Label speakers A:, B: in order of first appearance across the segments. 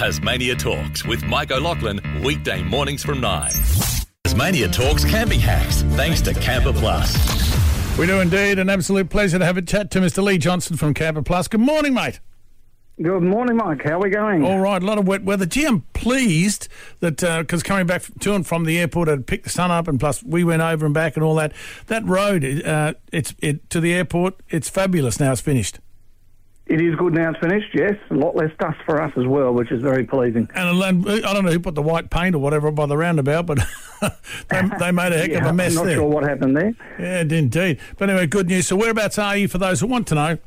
A: Tasmania Talks with Mike O'Loughlin, weekday mornings from 9. Tasmania Talks camping hacks, thanks to Camper Plus.
B: We do indeed. An absolute pleasure to have a chat to Mr. Lee Johnson from Camper Plus. Good morning, mate.
C: Good morning, Mike. How are we going?
B: All right, a lot of wet weather. Gee, I'm pleased that because coming back to and from the airport, I'd picked the sun up, and plus we went over and back and all that. That road, uh, it's it to the airport. It's fabulous. Now it's finished.
C: It is good now it's finished, yes. A lot less dust for us as well, which is very pleasing.
B: And I don't know who put the white paint or whatever by the roundabout, but they, they, made a heck
C: yeah,
B: of a mess
C: I'm not
B: there.
C: sure what happened there.
B: Yeah, indeed. But anyway, good news. So whereabouts are you for those who want to know?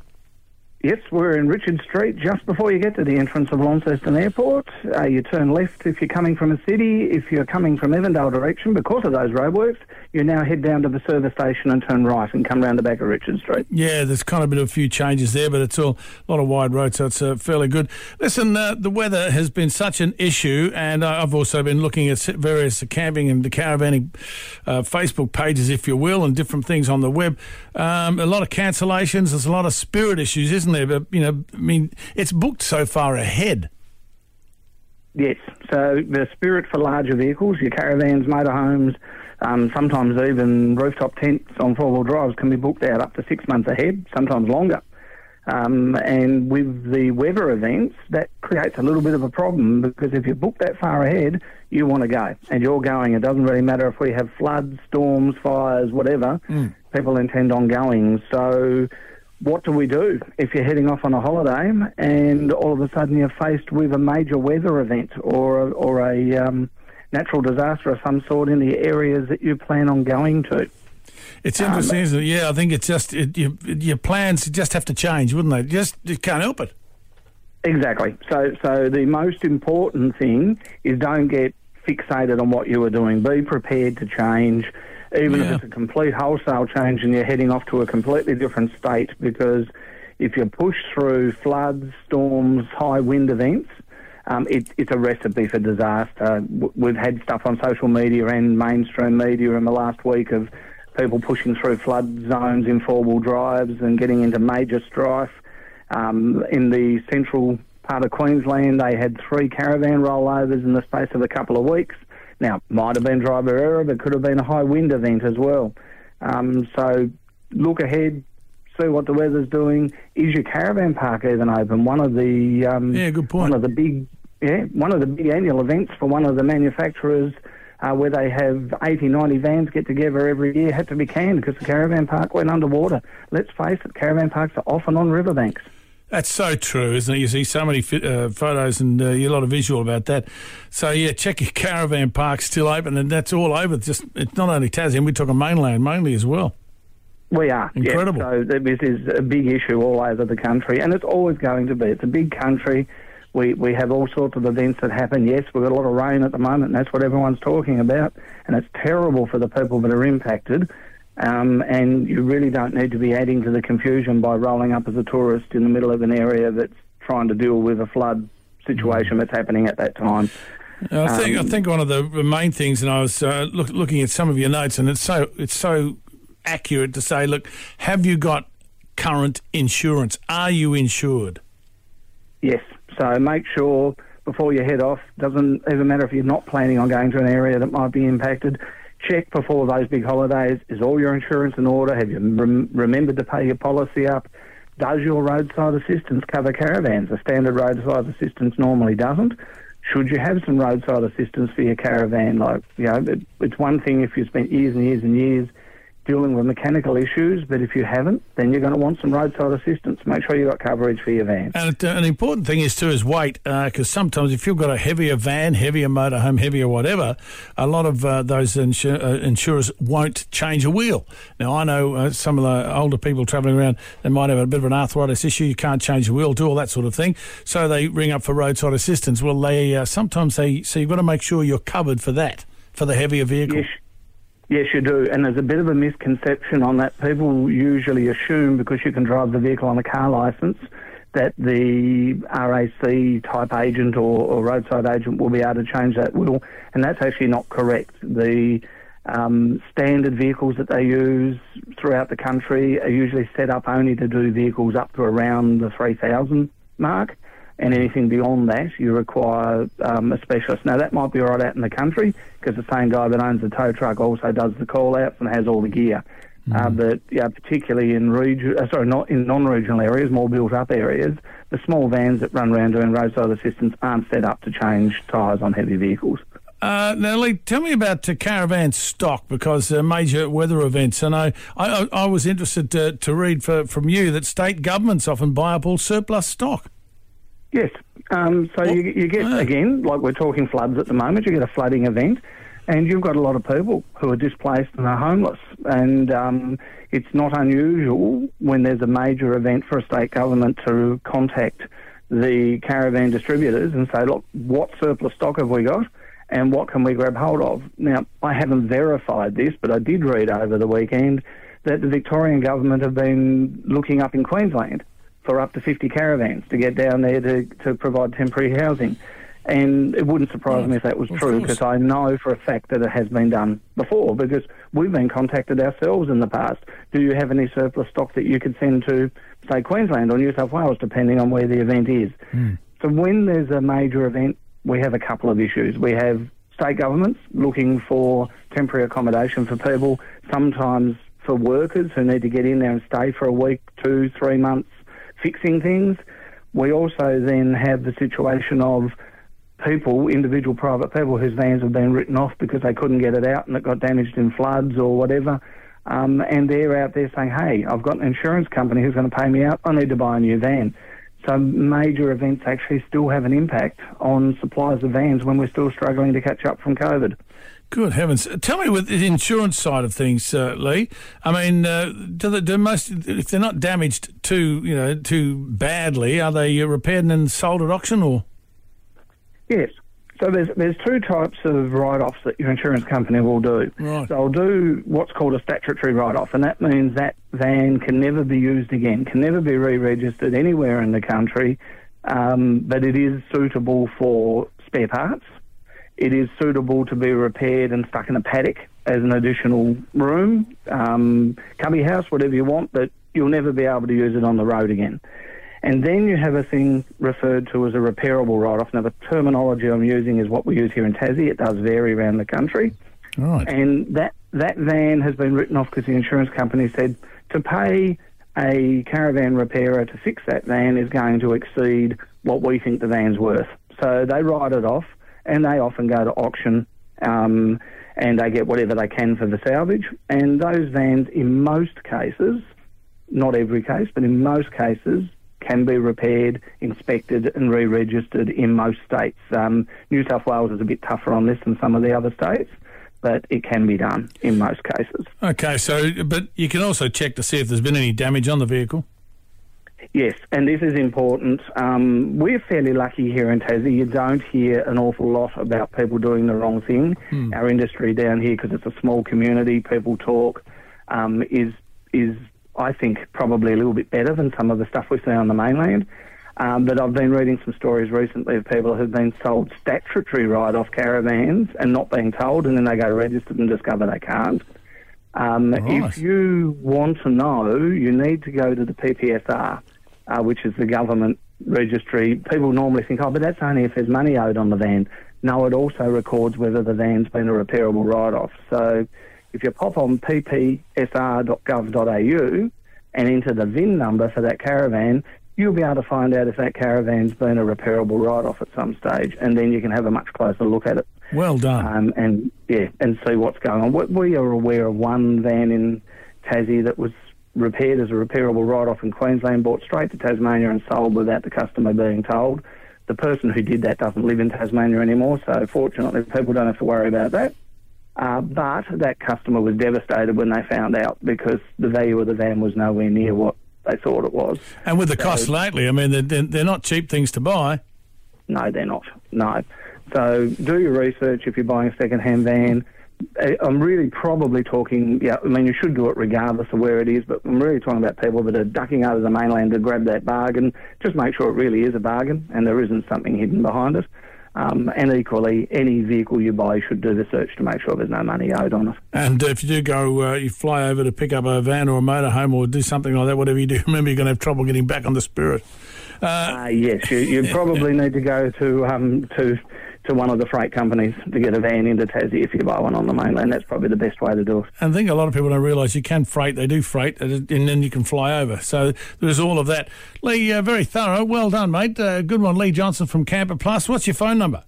C: Yes, we're in Richard Street, just before you get to the entrance of Launceston Airport. Uh, you turn left if you're coming from a city. If you're coming from Evandale direction, because of those roadworks, you now head down to the service station and turn right and come round the back of Richard Street.
B: Yeah, there's kind of been a few changes there, but it's all a lot of wide roads, so it's uh, fairly good. Listen, uh, the weather has been such an issue, and I've also been looking at various camping and the caravanning uh, Facebook pages, if you will, and different things on the web. Um, a lot of cancellations. There's a lot of spirit issues, isn't there? But you know, I mean, it's booked so far ahead.
C: Yes. So the spirit for larger vehicles, your caravans, motorhomes, um, sometimes even rooftop tents on four-wheel drives can be booked out up to six months ahead, sometimes longer. Um, and with the weather events, that creates a little bit of a problem because if you book that far ahead, you want to go and you're going. It doesn't really matter if we have floods, storms, fires, whatever. Mm. People intend on going. So what do we do if you're heading off on a holiday and all of a sudden you're faced with a major weather event or a, or a um, natural disaster of some sort in the areas that you plan on going to?
B: It's interesting, um, isn't it? Yeah, I think it's just it, you, your plans just have to change, wouldn't they? Just you can't help it.
C: Exactly. So, so the most important thing is don't get fixated on what you were doing. Be prepared to change even yeah. if it's a complete wholesale change and you're heading off to a completely different state, because if you push through floods, storms, high wind events, um, it, it's a recipe for disaster. We've had stuff on social media and mainstream media in the last week of people pushing through flood zones in four-wheel drives and getting into major strife. Um, in the central part of Queensland, they had three caravan rollovers in the space of a couple of weeks. Now, might have been driver error, but could have been a high wind event as well. Um, so look ahead, see what the weather's doing. Is your caravan park even open? One of the um,
B: yeah, good point.
C: One of the big yeah, one of the big annual events for one of the manufacturers. Uh, where they have 80, 90 vans get together every year had to be canned because the caravan park went underwater. Let's face it, caravan parks are often on riverbanks.
B: That's so true, isn't it? You see so many uh, photos and uh, a lot of visual about that. So yeah, check your caravan park still open, and that's all over. Just it's not only Tassie, we're talking mainland mainly as well.
C: We are
B: incredible.
C: Yeah. So this is a big issue all over the country, and it's always going to be. It's a big country. We we have all sorts of events that happen. Yes, we've got a lot of rain at the moment, and that's what everyone's talking about, and it's terrible for the people that are impacted. Um, and you really don't need to be adding to the confusion by rolling up as a tourist in the middle of an area that's trying to deal with a flood situation that's happening at that time.
B: I think um, I think one of the main things, and I was uh, look, looking at some of your notes, and it's so it's so accurate to say, look, have you got current insurance? Are you insured?
C: Yes. So make sure before you head off. Doesn't even matter if you're not planning on going to an area that might be impacted check before those big holidays is all your insurance in order? Have you rem- remembered to pay your policy up? Does your roadside assistance cover caravans? A standard roadside assistance normally doesn't. Should you have some roadside assistance for your caravan? Like, you know, it, it's one thing if you spent years and years and years dealing with mechanical issues, but if you haven't, then you're going to want some roadside assistance. Make sure you've got coverage for your van.
B: And uh, an important thing is too is weight, because uh, sometimes if you've got a heavier van, heavier motorhome, heavier whatever, a lot of uh, those insur- uh, insurers won't change a wheel. Now I know uh, some of the older people travelling around, they might have a bit of an arthritis issue. You can't change the wheel, do all that sort of thing. So they ring up for roadside assistance. Well, they uh, sometimes they so you've got to make sure you're covered for that for the heavier vehicle.
C: Yes. Yes, you do. And there's a bit of a misconception on that. People usually assume because you can drive the vehicle on a car licence that the RAC type agent or, or, roadside agent will be able to change that wheel. And that's actually not correct. The um, standard vehicles that they use throughout the country are usually set up only to do vehicles up to around the 3,000 mark. And anything beyond that, you require um, a specialist. Now, that might be right out in the country because the same guy that owns the tow truck also does the call outs and has all the gear. Mm. Uh, but yeah, particularly in region, uh, sorry, not in non-regional areas, more built-up areas, the small vans that run around doing roadside assistance aren't set up to change tyres on heavy vehicles.
B: Uh, now, Lee, tell me about uh, caravan stock because uh, major weather events. And I, I, I was interested to, to read for, from you that state governments often buy up all surplus stock.
C: Yes. Um, so you, you, get, yeah. again, like we're talking floods at the moment, you get a flooding event, and you've got a lot of people who are displaced and are homeless. And um, it's not unusual when there's a major event for a state government to contact the caravan distributors and say, look, what surplus stock have we got? And what can we grab hold of? Now, I haven't verified this, but I did read over the weekend that the Victorian government have been looking up in Queensland for up to 50 caravans to get down there to, to provide temporary housing. And it wouldn't surprise me if that was true because I know for a fact that it has been done before because we've been contacted ourselves in the past. Do you have any surplus stock that you could send to, say, Queensland or New South Wales, depending on where the event is? Mm. So when there's a major event, we have a couple of issues. We have state governments looking for temporary accommodation for people, sometimes for workers who need to get in there and stay for a week, two, three months fixing things. We also then have the situation of people, individual private people whose vans have been written off because they couldn't get it out and it got damaged in floods or whatever. Um, and they're out there saying, hey, I've got an insurance company who's going to pay me out. I need to buy a new van. So major events actually still have an impact on supplies of vans when we're still struggling to catch up from COVID.
B: Good heavens! Tell me with the insurance side of things, uh, Lee. I mean, uh, do, the, do most if they're not damaged too, you know, too badly, are they repaired and then sold at auction or?
C: Yes. So there's there's two types of write-offs that your insurance company will do. Right. So I'll do what's called a statutory write-off, and that means that van can never be used again, can never be re-registered anywhere in the country, um, but it is suitable for spare parts it is suitable to be repaired and stuck in a paddock as an additional room, um, cubby house, whatever you want, but you'll never be able to use it on the road again. And then you have a thing referred to as a repairable write-off. Now, the terminology I'm using is what we use here in Tassie. It does vary around the country.
B: Right.
C: And that, that van has been written off because the insurance company said to pay a caravan repairer to fix that van is going to exceed what we think the van's worth. So they write it off and they often go to auction um, and they get whatever they can for the salvage. And those vans, in most cases, not every case, but in most cases, can be repaired, inspected, and re-registered in most states. Um, New South Wales is a bit tougher on this than some of the other states, but it can be done in most cases.
B: Okay, so but you can also check to see if there's been any damage on the vehicle.
C: Yes, and this is important. Um, we're fairly lucky here in Tassie. You don't hear an awful lot about people doing the wrong thing. Hmm. Our industry down here, because it's a small community, people talk, um, is is I think probably a little bit better than some of the stuff we see on the mainland. Um, but I've been reading some stories recently of people who've been sold statutory write-off caravans and not being told, and then they go registered and discover they can't. Um, right. If you want to know, you need to go to the PPSR uh, which is the government registry. People normally think, oh, but that's only if there's money owed on the van. No, it also records whether the van's been a repairable write-off. So if you pop on ppsr.gov.au and enter the VIN number for that caravan, you'll be able to find out if that caravan's been a repairable write-off at some stage, and then you can have a much closer look at it.
B: Well done.
C: Um, and yeah, and see what's going on. We are aware of one van in Tassie that was repaired as a repairable write-off in Queensland, brought straight to Tasmania and sold without the customer being told. The person who did that doesn't live in Tasmania anymore, so fortunately people don't have to worry about that. Uh, but that customer was devastated when they found out because the value of the van was nowhere near what they thought it was.
B: And with the so, cost lately, I mean, they're, they're not cheap things to buy.
C: No, they're not. No. So do your research if you're buying a second-hand van. I'm really probably talking, yeah, I mean, you should do it regardless of where it is, but I'm really talking about people that are ducking out of the mainland to grab that bargain. Just make sure it really is a bargain and there isn't something hidden behind it. Um, and equally, any vehicle you buy, should do the search to make sure there's no money owed on it.
B: And if you do go, uh, you fly over to pick up a van or a motorhome or do something like that, whatever you do, remember you're going to have trouble getting back on the Spirit.
C: Uh, yes, you, you probably need to go to um, to to one of the freight companies to get a van into Tassie if you buy one on the mainland. That's probably the best way to do it.
B: And I think a lot of people don't realise you can freight. They do freight, and then you can fly over. So there's all of that. Lee, uh, very thorough. Well done, mate. Uh, good one, Lee Johnson from Camper Plus. What's your phone number?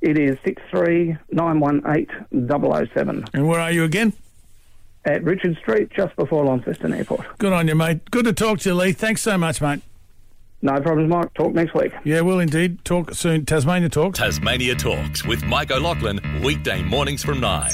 C: It is six three nine one eight 007.
B: And where are you again?
C: At Richard Street, just before Launceston Airport.
B: Good on you, mate. Good to talk to you, Lee. Thanks so much, mate.
C: No problems, Mike. Talk next week.
B: Yeah, we'll indeed. Talk soon. Tasmania Talks.
A: Tasmania Talks with Mike O'Loughlin, weekday mornings from 9.